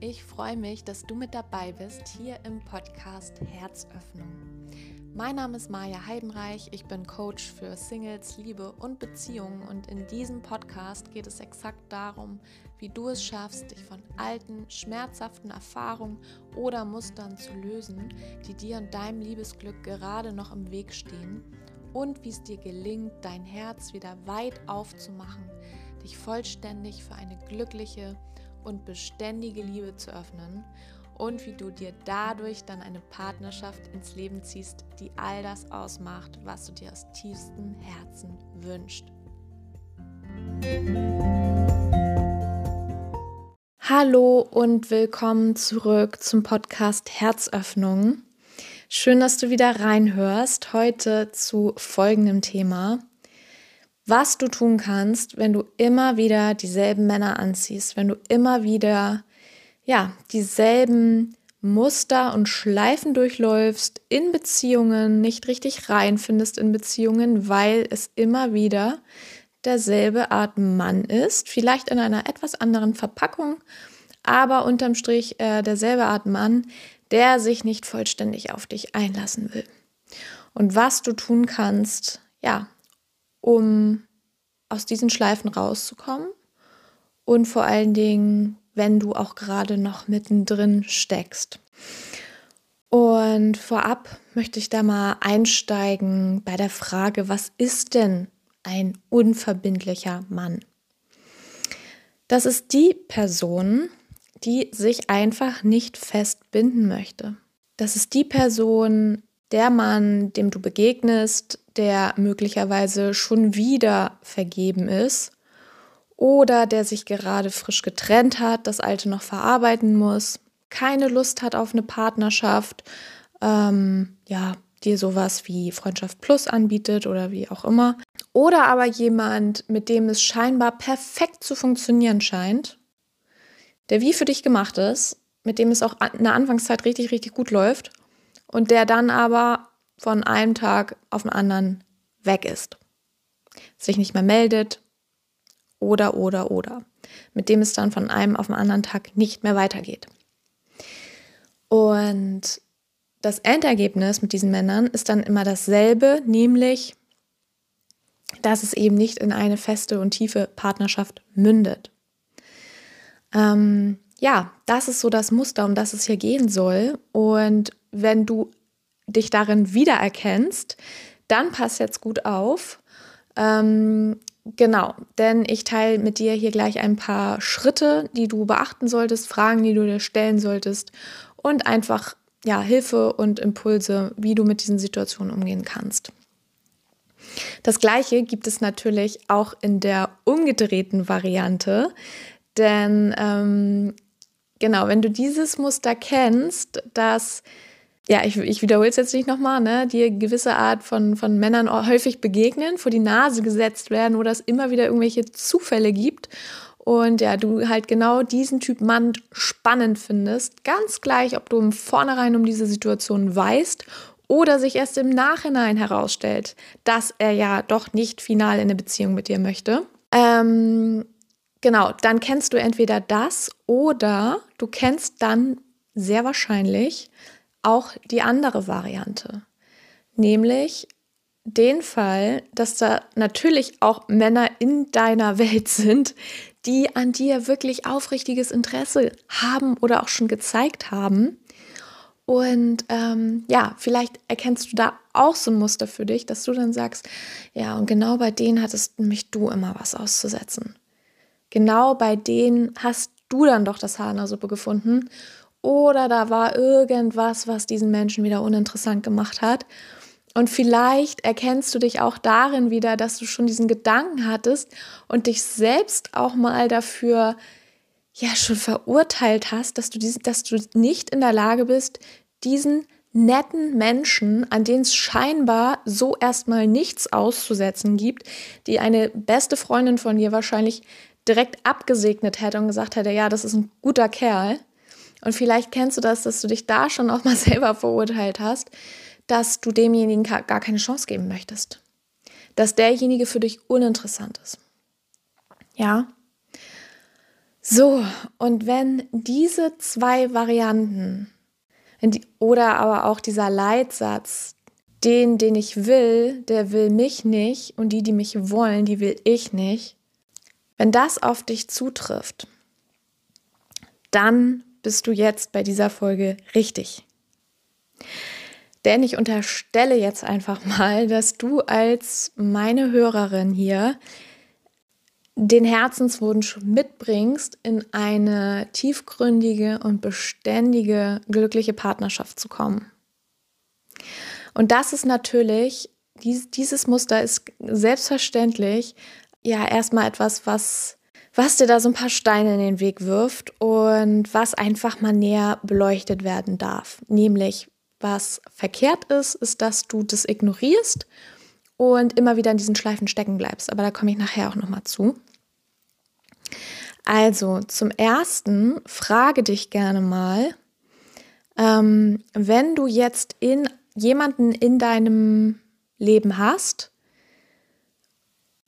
Ich freue mich, dass du mit dabei bist hier im Podcast Herzöffnung. Mein Name ist Maja Heidenreich, ich bin Coach für Singles, Liebe und Beziehungen und in diesem Podcast geht es exakt darum, wie du es schaffst, dich von alten, schmerzhaften Erfahrungen oder Mustern zu lösen, die dir und deinem Liebesglück gerade noch im Weg stehen und wie es dir gelingt, dein Herz wieder weit aufzumachen, dich vollständig für eine glückliche, und beständige Liebe zu öffnen und wie du dir dadurch dann eine Partnerschaft ins Leben ziehst, die all das ausmacht, was du dir aus tiefstem Herzen wünschst. Hallo und willkommen zurück zum Podcast Herzöffnung. Schön, dass du wieder reinhörst. Heute zu folgendem Thema was du tun kannst, wenn du immer wieder dieselben Männer anziehst, wenn du immer wieder ja, dieselben Muster und Schleifen durchläufst in Beziehungen, nicht richtig reinfindest in Beziehungen, weil es immer wieder derselbe Art Mann ist, vielleicht in einer etwas anderen Verpackung, aber unterm Strich äh, derselbe Art Mann, der sich nicht vollständig auf dich einlassen will. Und was du tun kannst, ja, um aus diesen Schleifen rauszukommen und vor allen Dingen, wenn du auch gerade noch mittendrin steckst. Und vorab möchte ich da mal einsteigen bei der Frage, was ist denn ein unverbindlicher Mann? Das ist die Person, die sich einfach nicht festbinden möchte. Das ist die Person, der Mann, dem du begegnest, der möglicherweise schon wieder vergeben ist oder der sich gerade frisch getrennt hat, das alte noch verarbeiten muss, keine Lust hat auf eine Partnerschaft, ähm, ja, dir sowas wie Freundschaft Plus anbietet oder wie auch immer. Oder aber jemand, mit dem es scheinbar perfekt zu funktionieren scheint, der wie für dich gemacht ist, mit dem es auch in der Anfangszeit richtig, richtig gut läuft und der dann aber von einem Tag auf den anderen weg ist, sich nicht mehr meldet oder, oder, oder, mit dem es dann von einem auf den anderen Tag nicht mehr weitergeht. Und das Endergebnis mit diesen Männern ist dann immer dasselbe, nämlich, dass es eben nicht in eine feste und tiefe Partnerschaft mündet. Ähm, ja, das ist so das Muster, um das es hier gehen soll. Und wenn du dich darin wiedererkennst, dann pass jetzt gut auf. Ähm, genau, denn ich teile mit dir hier gleich ein paar Schritte, die du beachten solltest, Fragen, die du dir stellen solltest und einfach ja, Hilfe und Impulse, wie du mit diesen Situationen umgehen kannst. Das gleiche gibt es natürlich auch in der umgedrehten Variante, denn ähm, genau, wenn du dieses Muster kennst, dass ja, ich, ich wiederhole es jetzt nicht nochmal, ne, dir gewisse Art von, von Männern häufig begegnen, vor die Nase gesetzt werden oder es immer wieder irgendwelche Zufälle gibt und ja, du halt genau diesen Typ Mann spannend findest, ganz gleich, ob du im Vornherein um diese Situation weißt oder sich erst im Nachhinein herausstellt, dass er ja doch nicht final in eine Beziehung mit dir möchte. Ähm, genau, dann kennst du entweder das oder du kennst dann sehr wahrscheinlich auch die andere Variante, nämlich den Fall, dass da natürlich auch Männer in deiner Welt sind, die an dir wirklich aufrichtiges Interesse haben oder auch schon gezeigt haben. Und ähm, ja, vielleicht erkennst du da auch so ein Muster für dich, dass du dann sagst, ja, und genau bei denen hattest nämlich du immer was auszusetzen. Genau bei denen hast du dann doch das Haar in der Suppe gefunden oder da war irgendwas, was diesen Menschen wieder uninteressant gemacht hat. Und vielleicht erkennst du dich auch darin wieder, dass du schon diesen Gedanken hattest und dich selbst auch mal dafür ja schon verurteilt hast, dass du, diese, dass du nicht in der Lage bist, diesen netten Menschen, an denen es scheinbar so erstmal nichts auszusetzen gibt, die eine beste Freundin von dir wahrscheinlich direkt abgesegnet hätte und gesagt hätte, ja, das ist ein guter Kerl, und vielleicht kennst du das, dass du dich da schon auch mal selber verurteilt hast, dass du demjenigen gar keine Chance geben möchtest. Dass derjenige für dich uninteressant ist. Ja. So, und wenn diese zwei Varianten oder aber auch dieser Leitsatz, den, den ich will, der will mich nicht und die, die mich wollen, die will ich nicht, wenn das auf dich zutrifft, dann bist du jetzt bei dieser Folge richtig. Denn ich unterstelle jetzt einfach mal, dass du als meine Hörerin hier den Herzenswunsch mitbringst, in eine tiefgründige und beständige, glückliche Partnerschaft zu kommen. Und das ist natürlich, dieses Muster ist selbstverständlich ja erstmal etwas, was, was dir da so ein paar Steine in den Weg wirft und was einfach mal näher beleuchtet werden darf. Nämlich, was verkehrt ist, ist, dass du das ignorierst und immer wieder in diesen Schleifen stecken bleibst. Aber da komme ich nachher auch nochmal zu. Also zum Ersten frage dich gerne mal, ähm, wenn du jetzt in jemanden in deinem Leben hast,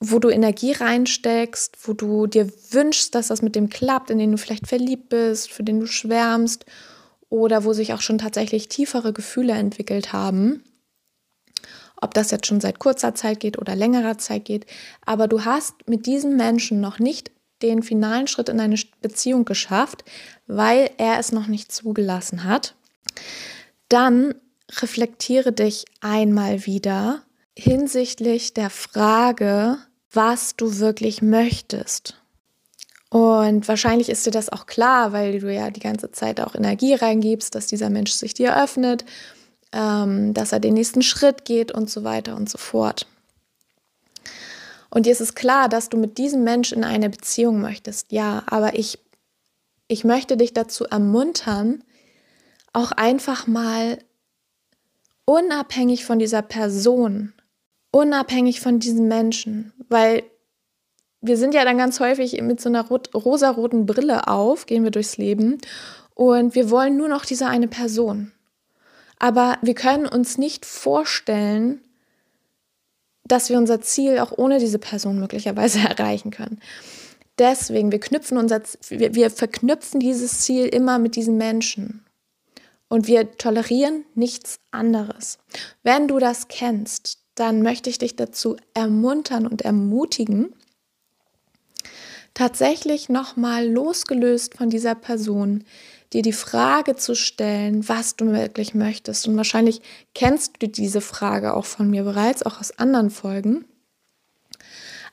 wo du Energie reinsteckst, wo du dir wünschst, dass das mit dem klappt, in den du vielleicht verliebt bist, für den du schwärmst oder wo sich auch schon tatsächlich tiefere Gefühle entwickelt haben. Ob das jetzt schon seit kurzer Zeit geht oder längerer Zeit geht, aber du hast mit diesem Menschen noch nicht den finalen Schritt in eine Beziehung geschafft, weil er es noch nicht zugelassen hat, dann reflektiere dich einmal wieder hinsichtlich der Frage, was du wirklich möchtest. Und wahrscheinlich ist dir das auch klar, weil du ja die ganze Zeit auch Energie reingibst, dass dieser Mensch sich dir öffnet, ähm, dass er den nächsten Schritt geht und so weiter und so fort. Und dir ist es klar, dass du mit diesem Mensch in eine Beziehung möchtest. Ja, aber ich, ich möchte dich dazu ermuntern, auch einfach mal unabhängig von dieser Person, unabhängig von diesem Menschen, weil wir sind ja dann ganz häufig mit so einer rot, rosaroten Brille auf, gehen wir durchs Leben und wir wollen nur noch diese eine Person. Aber wir können uns nicht vorstellen, dass wir unser Ziel auch ohne diese Person möglicherweise erreichen können. Deswegen, wir knüpfen unser, wir, wir verknüpfen dieses Ziel immer mit diesen Menschen. Und wir tolerieren nichts anderes. Wenn du das kennst, dann möchte ich dich dazu ermuntern und ermutigen, tatsächlich nochmal losgelöst von dieser Person dir die Frage zu stellen, was du wirklich möchtest. Und wahrscheinlich kennst du diese Frage auch von mir bereits, auch aus anderen Folgen.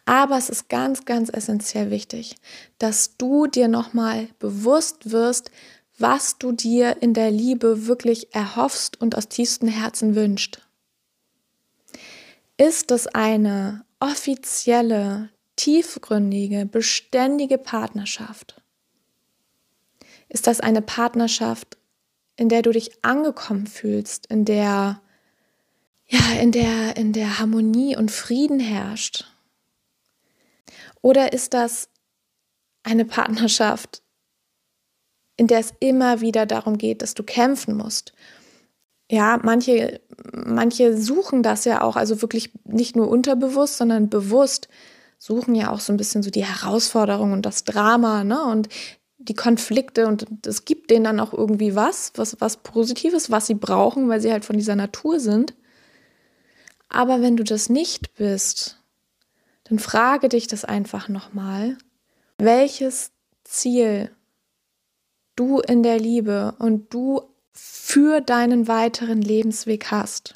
Aber es ist ganz, ganz essentiell wichtig, dass du dir nochmal bewusst wirst, was du dir in der Liebe wirklich erhoffst und aus tiefstem Herzen wünscht. Ist es eine offizielle, tiefgründige, beständige Partnerschaft? Ist das eine Partnerschaft, in der du dich angekommen fühlst, in der ja, in der in der Harmonie und Frieden herrscht? Oder ist das eine Partnerschaft, in der es immer wieder darum geht, dass du kämpfen musst? Ja, manche, manche suchen das ja auch, also wirklich nicht nur unterbewusst, sondern bewusst suchen ja auch so ein bisschen so die Herausforderung und das Drama, ne? Und die Konflikte und es gibt denen dann auch irgendwie was, was, was Positives, was sie brauchen, weil sie halt von dieser Natur sind. Aber wenn du das nicht bist, dann frage dich das einfach nochmal, welches Ziel du in der Liebe und du für deinen weiteren Lebensweg hast.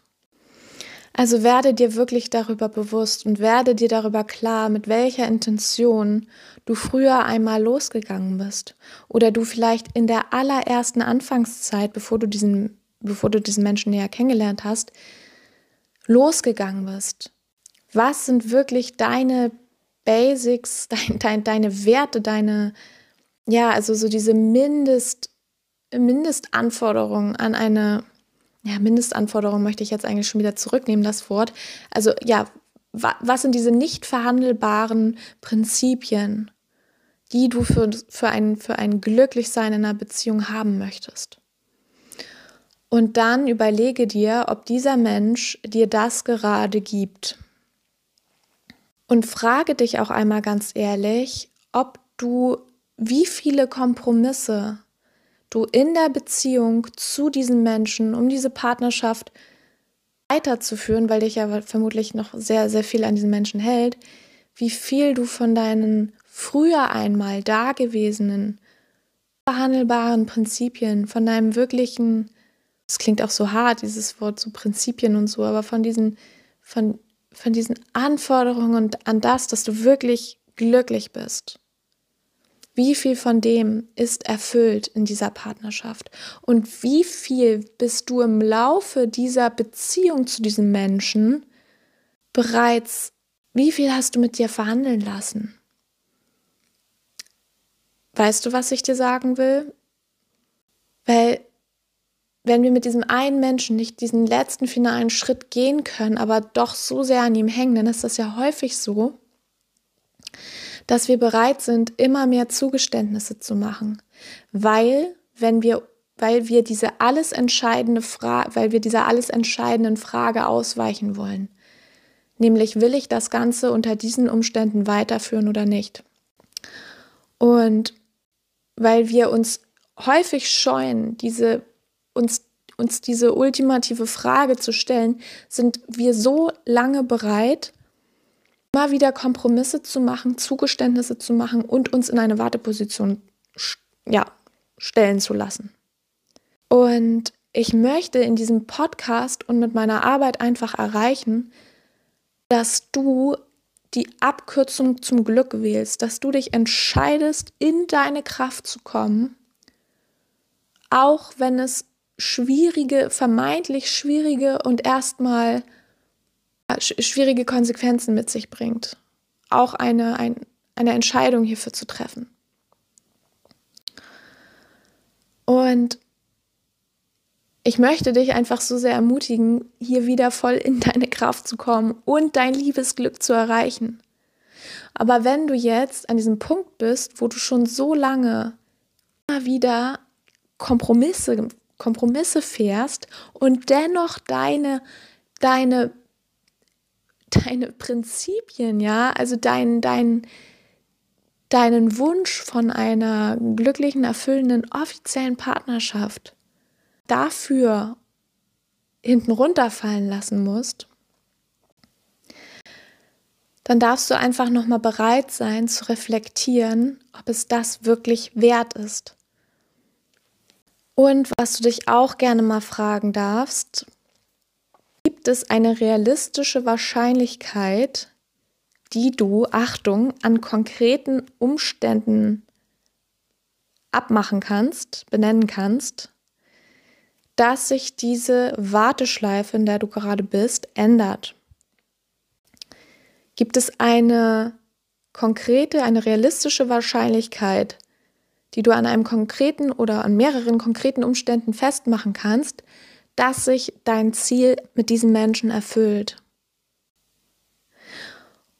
Also werde dir wirklich darüber bewusst und werde dir darüber klar, mit welcher Intention du früher einmal losgegangen bist oder du vielleicht in der allerersten Anfangszeit, bevor du diesen, bevor du diesen Menschen näher kennengelernt hast, losgegangen bist. Was sind wirklich deine Basics, dein, dein, deine Werte, deine, ja, also so diese Mindest, Mindestanforderungen an eine ja, Mindestanforderungen möchte ich jetzt eigentlich schon wieder zurücknehmen, das Wort. Also ja, wa was sind diese nicht verhandelbaren Prinzipien, die du für, für, ein, für ein Glücklichsein in einer Beziehung haben möchtest? Und dann überlege dir, ob dieser Mensch dir das gerade gibt. Und frage dich auch einmal ganz ehrlich, ob du wie viele Kompromisse du in der Beziehung zu diesem Menschen, um diese Partnerschaft weiterzuführen, weil dich ja vermutlich noch sehr, sehr viel an diesen Menschen hält, wie viel du von deinen früher einmal dagewesenen, verhandelbaren Prinzipien, von deinem wirklichen, es klingt auch so hart, dieses Wort, so Prinzipien und so, aber von diesen, von, von diesen Anforderungen an das, dass du wirklich glücklich bist wie viel von dem ist erfüllt in dieser Partnerschaft? Und wie viel bist du im Laufe dieser Beziehung zu diesem Menschen bereits, wie viel hast du mit dir verhandeln lassen? Weißt du, was ich dir sagen will? Weil wenn wir mit diesem einen Menschen nicht diesen letzten finalen Schritt gehen können, aber doch so sehr an ihm hängen, dann ist das ja häufig so, dass wir bereit sind, immer mehr Zugeständnisse zu machen, weil wenn wir weil wir diese alles entscheidende Frage, weil wir dieser alles entscheidenden Frage ausweichen wollen. Nämlich will ich das Ganze unter diesen Umständen weiterführen oder nicht? Und weil wir uns häufig scheuen, diese, uns, uns diese ultimative Frage zu stellen, sind wir so lange bereit, immer wieder Kompromisse zu machen, Zugeständnisse zu machen und uns in eine Warteposition ja, stellen zu lassen. Und ich möchte in diesem Podcast und mit meiner Arbeit einfach erreichen, dass du die Abkürzung zum Glück wählst, dass du dich entscheidest, in deine Kraft zu kommen, auch wenn es schwierige, vermeintlich schwierige und erstmal schwierige Konsequenzen mit sich bringt. Auch eine, ein, eine Entscheidung hierfür zu treffen. Und ich möchte dich einfach so sehr ermutigen, hier wieder voll in deine Kraft zu kommen und dein Liebesglück zu erreichen. Aber wenn du jetzt an diesem Punkt bist, wo du schon so lange immer wieder Kompromisse, Kompromisse fährst und dennoch deine, deine deine Prinzipien, ja, also dein, dein, deinen Wunsch von einer glücklichen, erfüllenden, offiziellen Partnerschaft dafür hinten runterfallen lassen musst, dann darfst du einfach nochmal bereit sein zu reflektieren, ob es das wirklich wert ist. Und was du dich auch gerne mal fragen darfst, gibt es eine realistische Wahrscheinlichkeit, die du, Achtung, an konkreten Umständen abmachen kannst, benennen kannst, dass sich diese Warteschleife, in der du gerade bist, ändert? Gibt es eine konkrete, eine realistische Wahrscheinlichkeit, die du an einem konkreten oder an mehreren konkreten Umständen festmachen kannst, dass sich dein Ziel mit diesem Menschen erfüllt.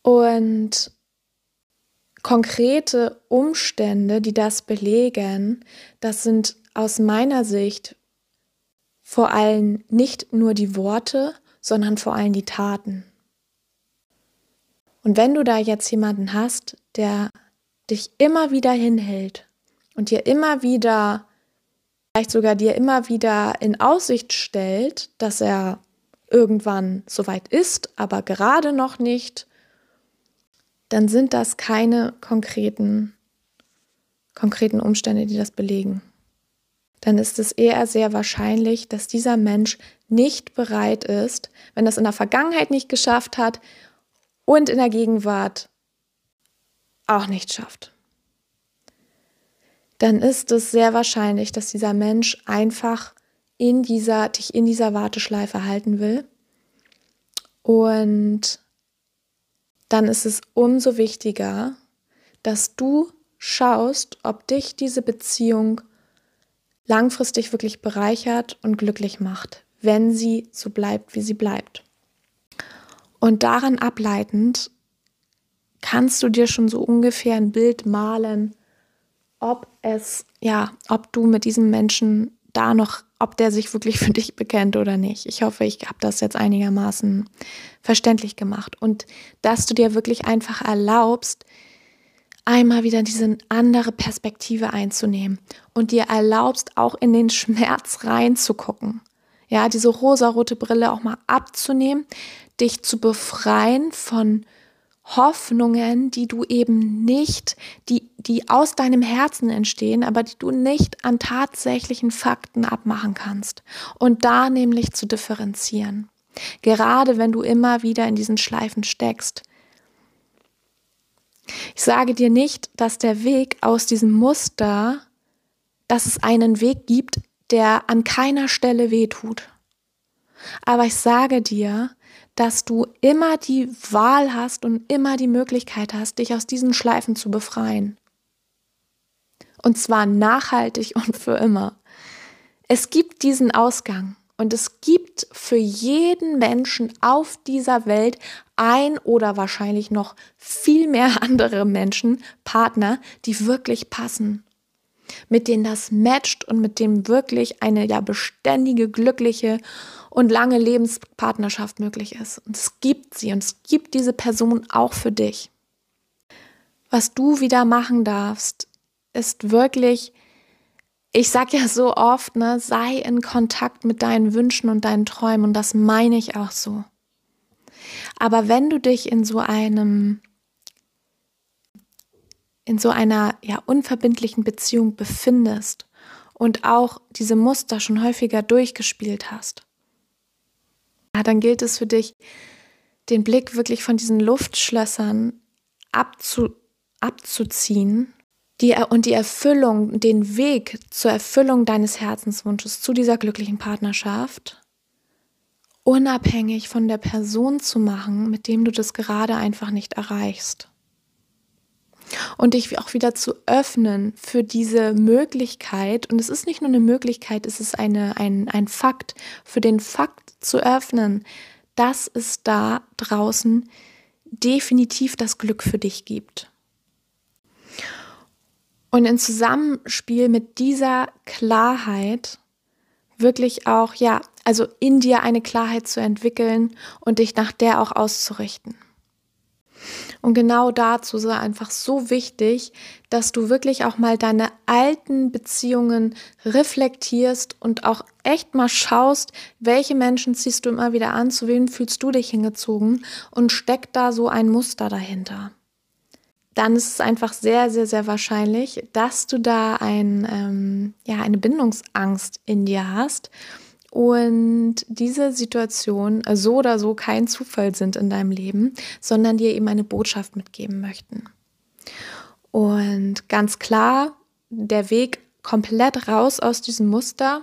Und konkrete Umstände, die das belegen, das sind aus meiner Sicht vor allem nicht nur die Worte, sondern vor allem die Taten. Und wenn du da jetzt jemanden hast, der dich immer wieder hinhält und dir immer wieder vielleicht sogar dir immer wieder in Aussicht stellt, dass er irgendwann soweit ist, aber gerade noch nicht, dann sind das keine konkreten, konkreten Umstände, die das belegen. Dann ist es eher sehr wahrscheinlich, dass dieser Mensch nicht bereit ist, wenn es in der Vergangenheit nicht geschafft hat und in der Gegenwart auch nicht schafft dann ist es sehr wahrscheinlich, dass dieser Mensch einfach in dieser, dich in dieser Warteschleife halten will. Und dann ist es umso wichtiger, dass du schaust, ob dich diese Beziehung langfristig wirklich bereichert und glücklich macht, wenn sie so bleibt, wie sie bleibt. Und daran ableitend kannst du dir schon so ungefähr ein Bild malen, ob es, ja, ob du mit diesem Menschen da noch, ob der sich wirklich für dich bekennt oder nicht. Ich hoffe, ich habe das jetzt einigermaßen verständlich gemacht und dass du dir wirklich einfach erlaubst, einmal wieder diese andere Perspektive einzunehmen und dir erlaubst, auch in den Schmerz reinzugucken. Ja, diese rosarote Brille auch mal abzunehmen, dich zu befreien von Hoffnungen, die du eben nicht, die, die aus deinem Herzen entstehen, aber die du nicht an tatsächlichen Fakten abmachen kannst. Und da nämlich zu differenzieren. Gerade wenn du immer wieder in diesen Schleifen steckst. Ich sage dir nicht, dass der Weg aus diesem Muster, dass es einen Weg gibt, der an keiner Stelle wehtut. Aber ich sage dir, dass du immer die Wahl hast und immer die Möglichkeit hast, dich aus diesen Schleifen zu befreien. Und zwar nachhaltig und für immer. Es gibt diesen Ausgang und es gibt für jeden Menschen auf dieser Welt ein oder wahrscheinlich noch viel mehr andere Menschen, Partner, die wirklich passen mit denen das matcht und mit dem wirklich eine ja beständige, glückliche und lange Lebenspartnerschaft möglich ist. Und es gibt sie und es gibt diese Person auch für dich. Was du wieder machen darfst, ist wirklich, ich sag ja so oft, ne, sei in Kontakt mit deinen Wünschen und deinen Träumen und das meine ich auch so. Aber wenn du dich in so einem in so einer ja unverbindlichen Beziehung befindest und auch diese Muster schon häufiger durchgespielt hast, ja, dann gilt es für dich, den Blick wirklich von diesen Luftschlössern abzu, abzuziehen die, und die Erfüllung, den Weg zur Erfüllung deines Herzenswunsches, zu dieser glücklichen Partnerschaft, unabhängig von der Person zu machen, mit dem du das gerade einfach nicht erreichst und dich auch wieder zu öffnen für diese Möglichkeit. Und es ist nicht nur eine Möglichkeit, es ist eine, ein, ein Fakt, für den Fakt zu öffnen, dass es da draußen definitiv das Glück für dich gibt. Und in Zusammenspiel mit dieser Klarheit wirklich auch, ja, also in dir eine Klarheit zu entwickeln und dich nach der auch auszurichten. Und genau dazu ist es einfach so wichtig, dass du wirklich auch mal deine alten Beziehungen reflektierst und auch echt mal schaust, welche Menschen ziehst du immer wieder an, zu wem fühlst du dich hingezogen und steckt da so ein Muster dahinter. Dann ist es einfach sehr, sehr, sehr wahrscheinlich, dass du da ein, ähm, ja, eine Bindungsangst in dir hast und diese Situationen äh, so oder so kein Zufall sind in deinem Leben, sondern dir eben eine Botschaft mitgeben möchten. Und ganz klar, der Weg komplett raus aus diesem Muster,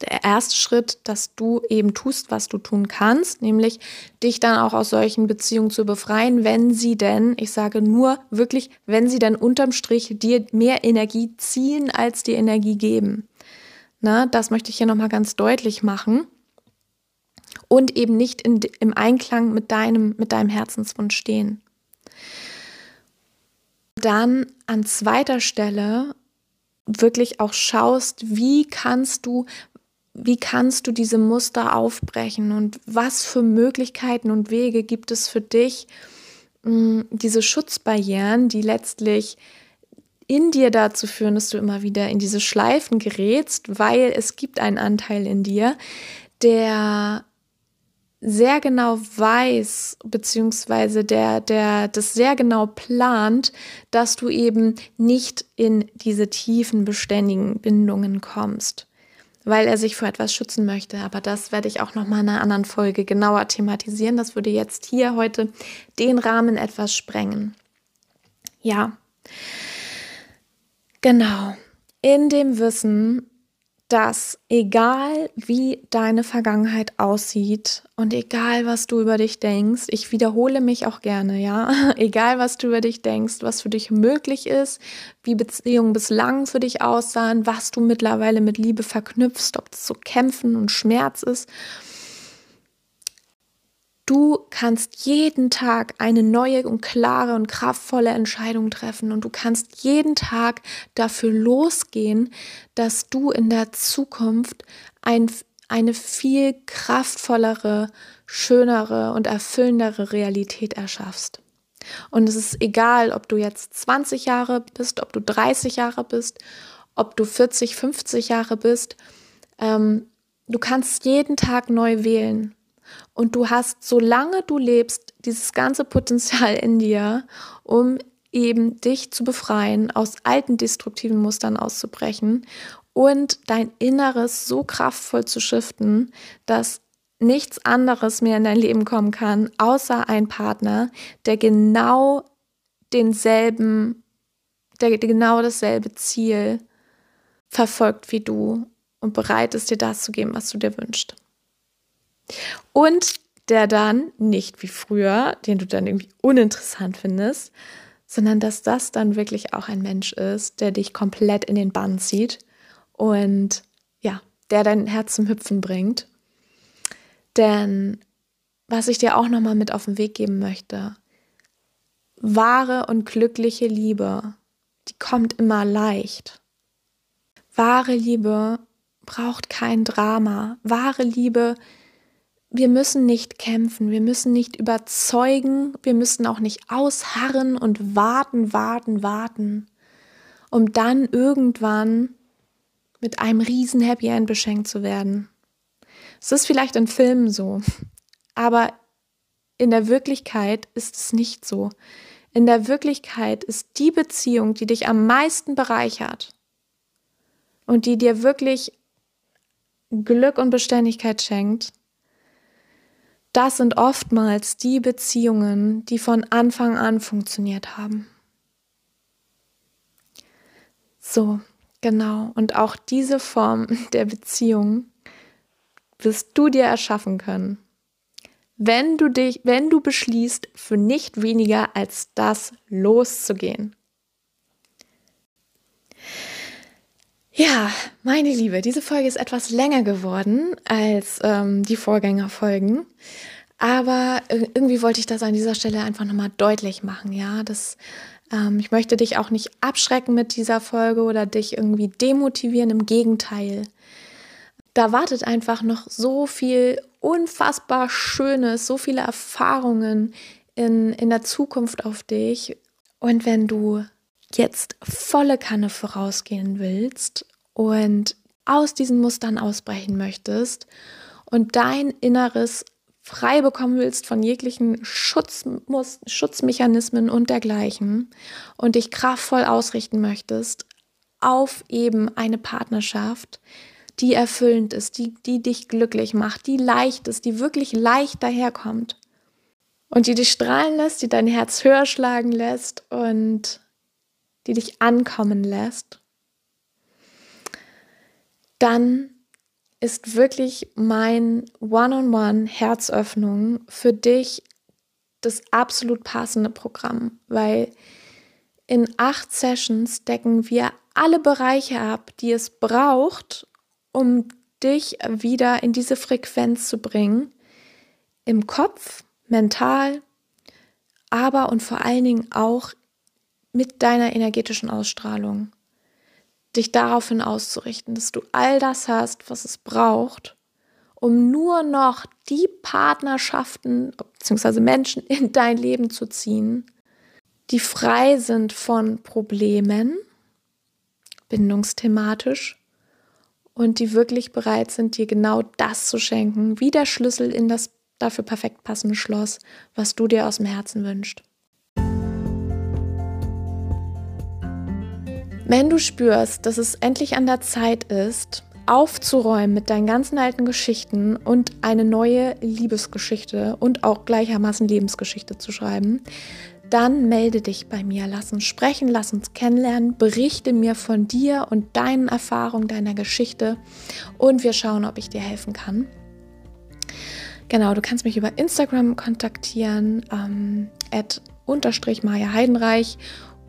der erste Schritt, dass du eben tust, was du tun kannst, nämlich dich dann auch aus solchen Beziehungen zu befreien, wenn sie denn, ich sage nur wirklich, wenn sie dann unterm Strich dir mehr Energie ziehen, als dir Energie geben. Ne, das möchte ich hier nochmal ganz deutlich machen. Und eben nicht in, im Einklang mit deinem, mit deinem Herzenswunsch stehen. Dann an zweiter Stelle wirklich auch schaust, wie kannst du, wie kannst du diese Muster aufbrechen und was für Möglichkeiten und Wege gibt es für dich, diese Schutzbarrieren, die letztlich in dir dazu führen, dass du immer wieder in diese Schleifen gerätst, weil es gibt einen Anteil in dir, der sehr genau weiß, beziehungsweise der, der das sehr genau plant, dass du eben nicht in diese tiefen, beständigen Bindungen kommst, weil er sich vor etwas schützen möchte. Aber das werde ich auch nochmal in einer anderen Folge genauer thematisieren. Das würde jetzt hier heute den Rahmen etwas sprengen. Ja. Genau. In dem Wissen, dass egal wie deine Vergangenheit aussieht und egal was du über dich denkst, ich wiederhole mich auch gerne, ja, egal was du über dich denkst, was für dich möglich ist, wie Beziehungen bislang für dich aussahen, was du mittlerweile mit Liebe verknüpfst, ob es so Kämpfen und Schmerz ist, Du kannst jeden Tag eine neue und klare und kraftvolle Entscheidung treffen und du kannst jeden Tag dafür losgehen, dass du in der Zukunft ein, eine viel kraftvollere, schönere und erfüllendere Realität erschaffst. Und es ist egal, ob du jetzt 20 Jahre bist, ob du 30 Jahre bist, ob du 40, 50 Jahre bist. Ähm, du kannst jeden Tag neu wählen. Und du hast, solange du lebst, dieses ganze Potenzial in dir, um eben dich zu befreien, aus alten destruktiven Mustern auszubrechen und dein Inneres so kraftvoll zu shiften, dass nichts anderes mehr in dein Leben kommen kann, außer ein Partner, der genau denselben, der genau dasselbe Ziel verfolgt wie du und bereit ist, dir das zu geben, was du dir wünschst. Und der dann nicht wie früher, den du dann irgendwie uninteressant findest, sondern dass das dann wirklich auch ein Mensch ist, der dich komplett in den Bann zieht und ja, der dein Herz zum Hüpfen bringt. Denn was ich dir auch nochmal mit auf den Weg geben möchte, wahre und glückliche Liebe, die kommt immer leicht. Wahre Liebe braucht kein Drama. Wahre Liebe, wir müssen nicht kämpfen, wir müssen nicht überzeugen, wir müssen auch nicht ausharren und warten, warten, warten, um dann irgendwann mit einem riesen Happy End beschenkt zu werden. Es ist vielleicht in Filmen so, aber in der Wirklichkeit ist es nicht so. In der Wirklichkeit ist die Beziehung, die dich am meisten bereichert und die dir wirklich Glück und Beständigkeit schenkt, das sind oftmals die Beziehungen, die von Anfang an funktioniert haben. So, genau. Und auch diese Form der Beziehung wirst du dir erschaffen können, wenn du dich, wenn du beschließt, für nicht weniger als das loszugehen. Ja, meine Liebe, diese Folge ist etwas länger geworden als ähm, die Vorgängerfolgen. Aber irgendwie wollte ich das an dieser Stelle einfach nochmal deutlich machen, ja. Das, ähm, ich möchte dich auch nicht abschrecken mit dieser Folge oder dich irgendwie demotivieren. Im Gegenteil. Da wartet einfach noch so viel unfassbar Schönes, so viele Erfahrungen in, in der Zukunft auf dich. Und wenn du jetzt volle Kanne vorausgehen willst und aus diesen Mustern ausbrechen möchtest und dein Inneres frei bekommen willst von jeglichen Schutzmus Schutzmechanismen und dergleichen und dich kraftvoll ausrichten möchtest auf eben eine Partnerschaft, die erfüllend ist, die, die dich glücklich macht, die leicht ist, die wirklich leicht daherkommt und die dich strahlen lässt, die dein Herz höher schlagen lässt und die dich ankommen lässt, dann ist wirklich mein One-on-One Herzöffnung für dich das absolut passende Programm, weil in acht Sessions decken wir alle Bereiche ab, die es braucht, um dich wieder in diese Frequenz zu bringen, im Kopf, mental, aber und vor allen Dingen auch mit deiner energetischen Ausstrahlung. Dich daraufhin auszurichten, dass du all das hast, was es braucht, um nur noch die Partnerschaften bzw. Menschen in dein Leben zu ziehen, die frei sind von Problemen, bindungsthematisch, und die wirklich bereit sind, dir genau das zu schenken, wie der Schlüssel in das dafür perfekt passende Schloss, was du dir aus dem Herzen wünschst. Wenn du spürst, dass es endlich an der Zeit ist, aufzuräumen mit deinen ganzen alten Geschichten und eine neue Liebesgeschichte und auch gleichermaßen Lebensgeschichte zu schreiben, dann melde dich bei mir. Lass uns sprechen, lass uns kennenlernen, berichte mir von dir und deinen Erfahrungen, deiner Geschichte und wir schauen, ob ich dir helfen kann. Genau, du kannst mich über Instagram kontaktieren, ähm, at unterstrich Maja Heidenreich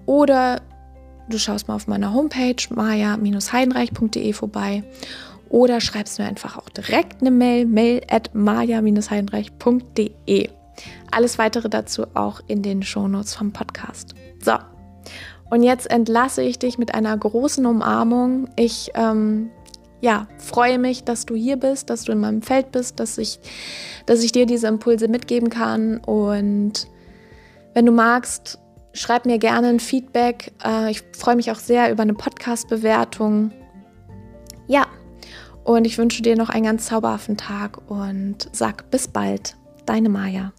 oder Du schaust mal auf meiner Homepage maja-heidenreich.de vorbei oder schreibst mir einfach auch direkt eine Mail, mail at maja-heidenreich.de. Alles weitere dazu auch in den Shownotes vom Podcast. So, und jetzt entlasse ich dich mit einer großen Umarmung. Ich ähm, ja, freue mich, dass du hier bist, dass du in meinem Feld bist, dass ich, dass ich dir diese Impulse mitgeben kann und Wenn du magst, schreib mir gerne ein Feedback. Äh, ich freue mich auch sehr über eine Podcast-Bewertung. Ja, und ich wünsche dir noch einen ganz zauberhaften Tag und sag bis bald, deine Maja.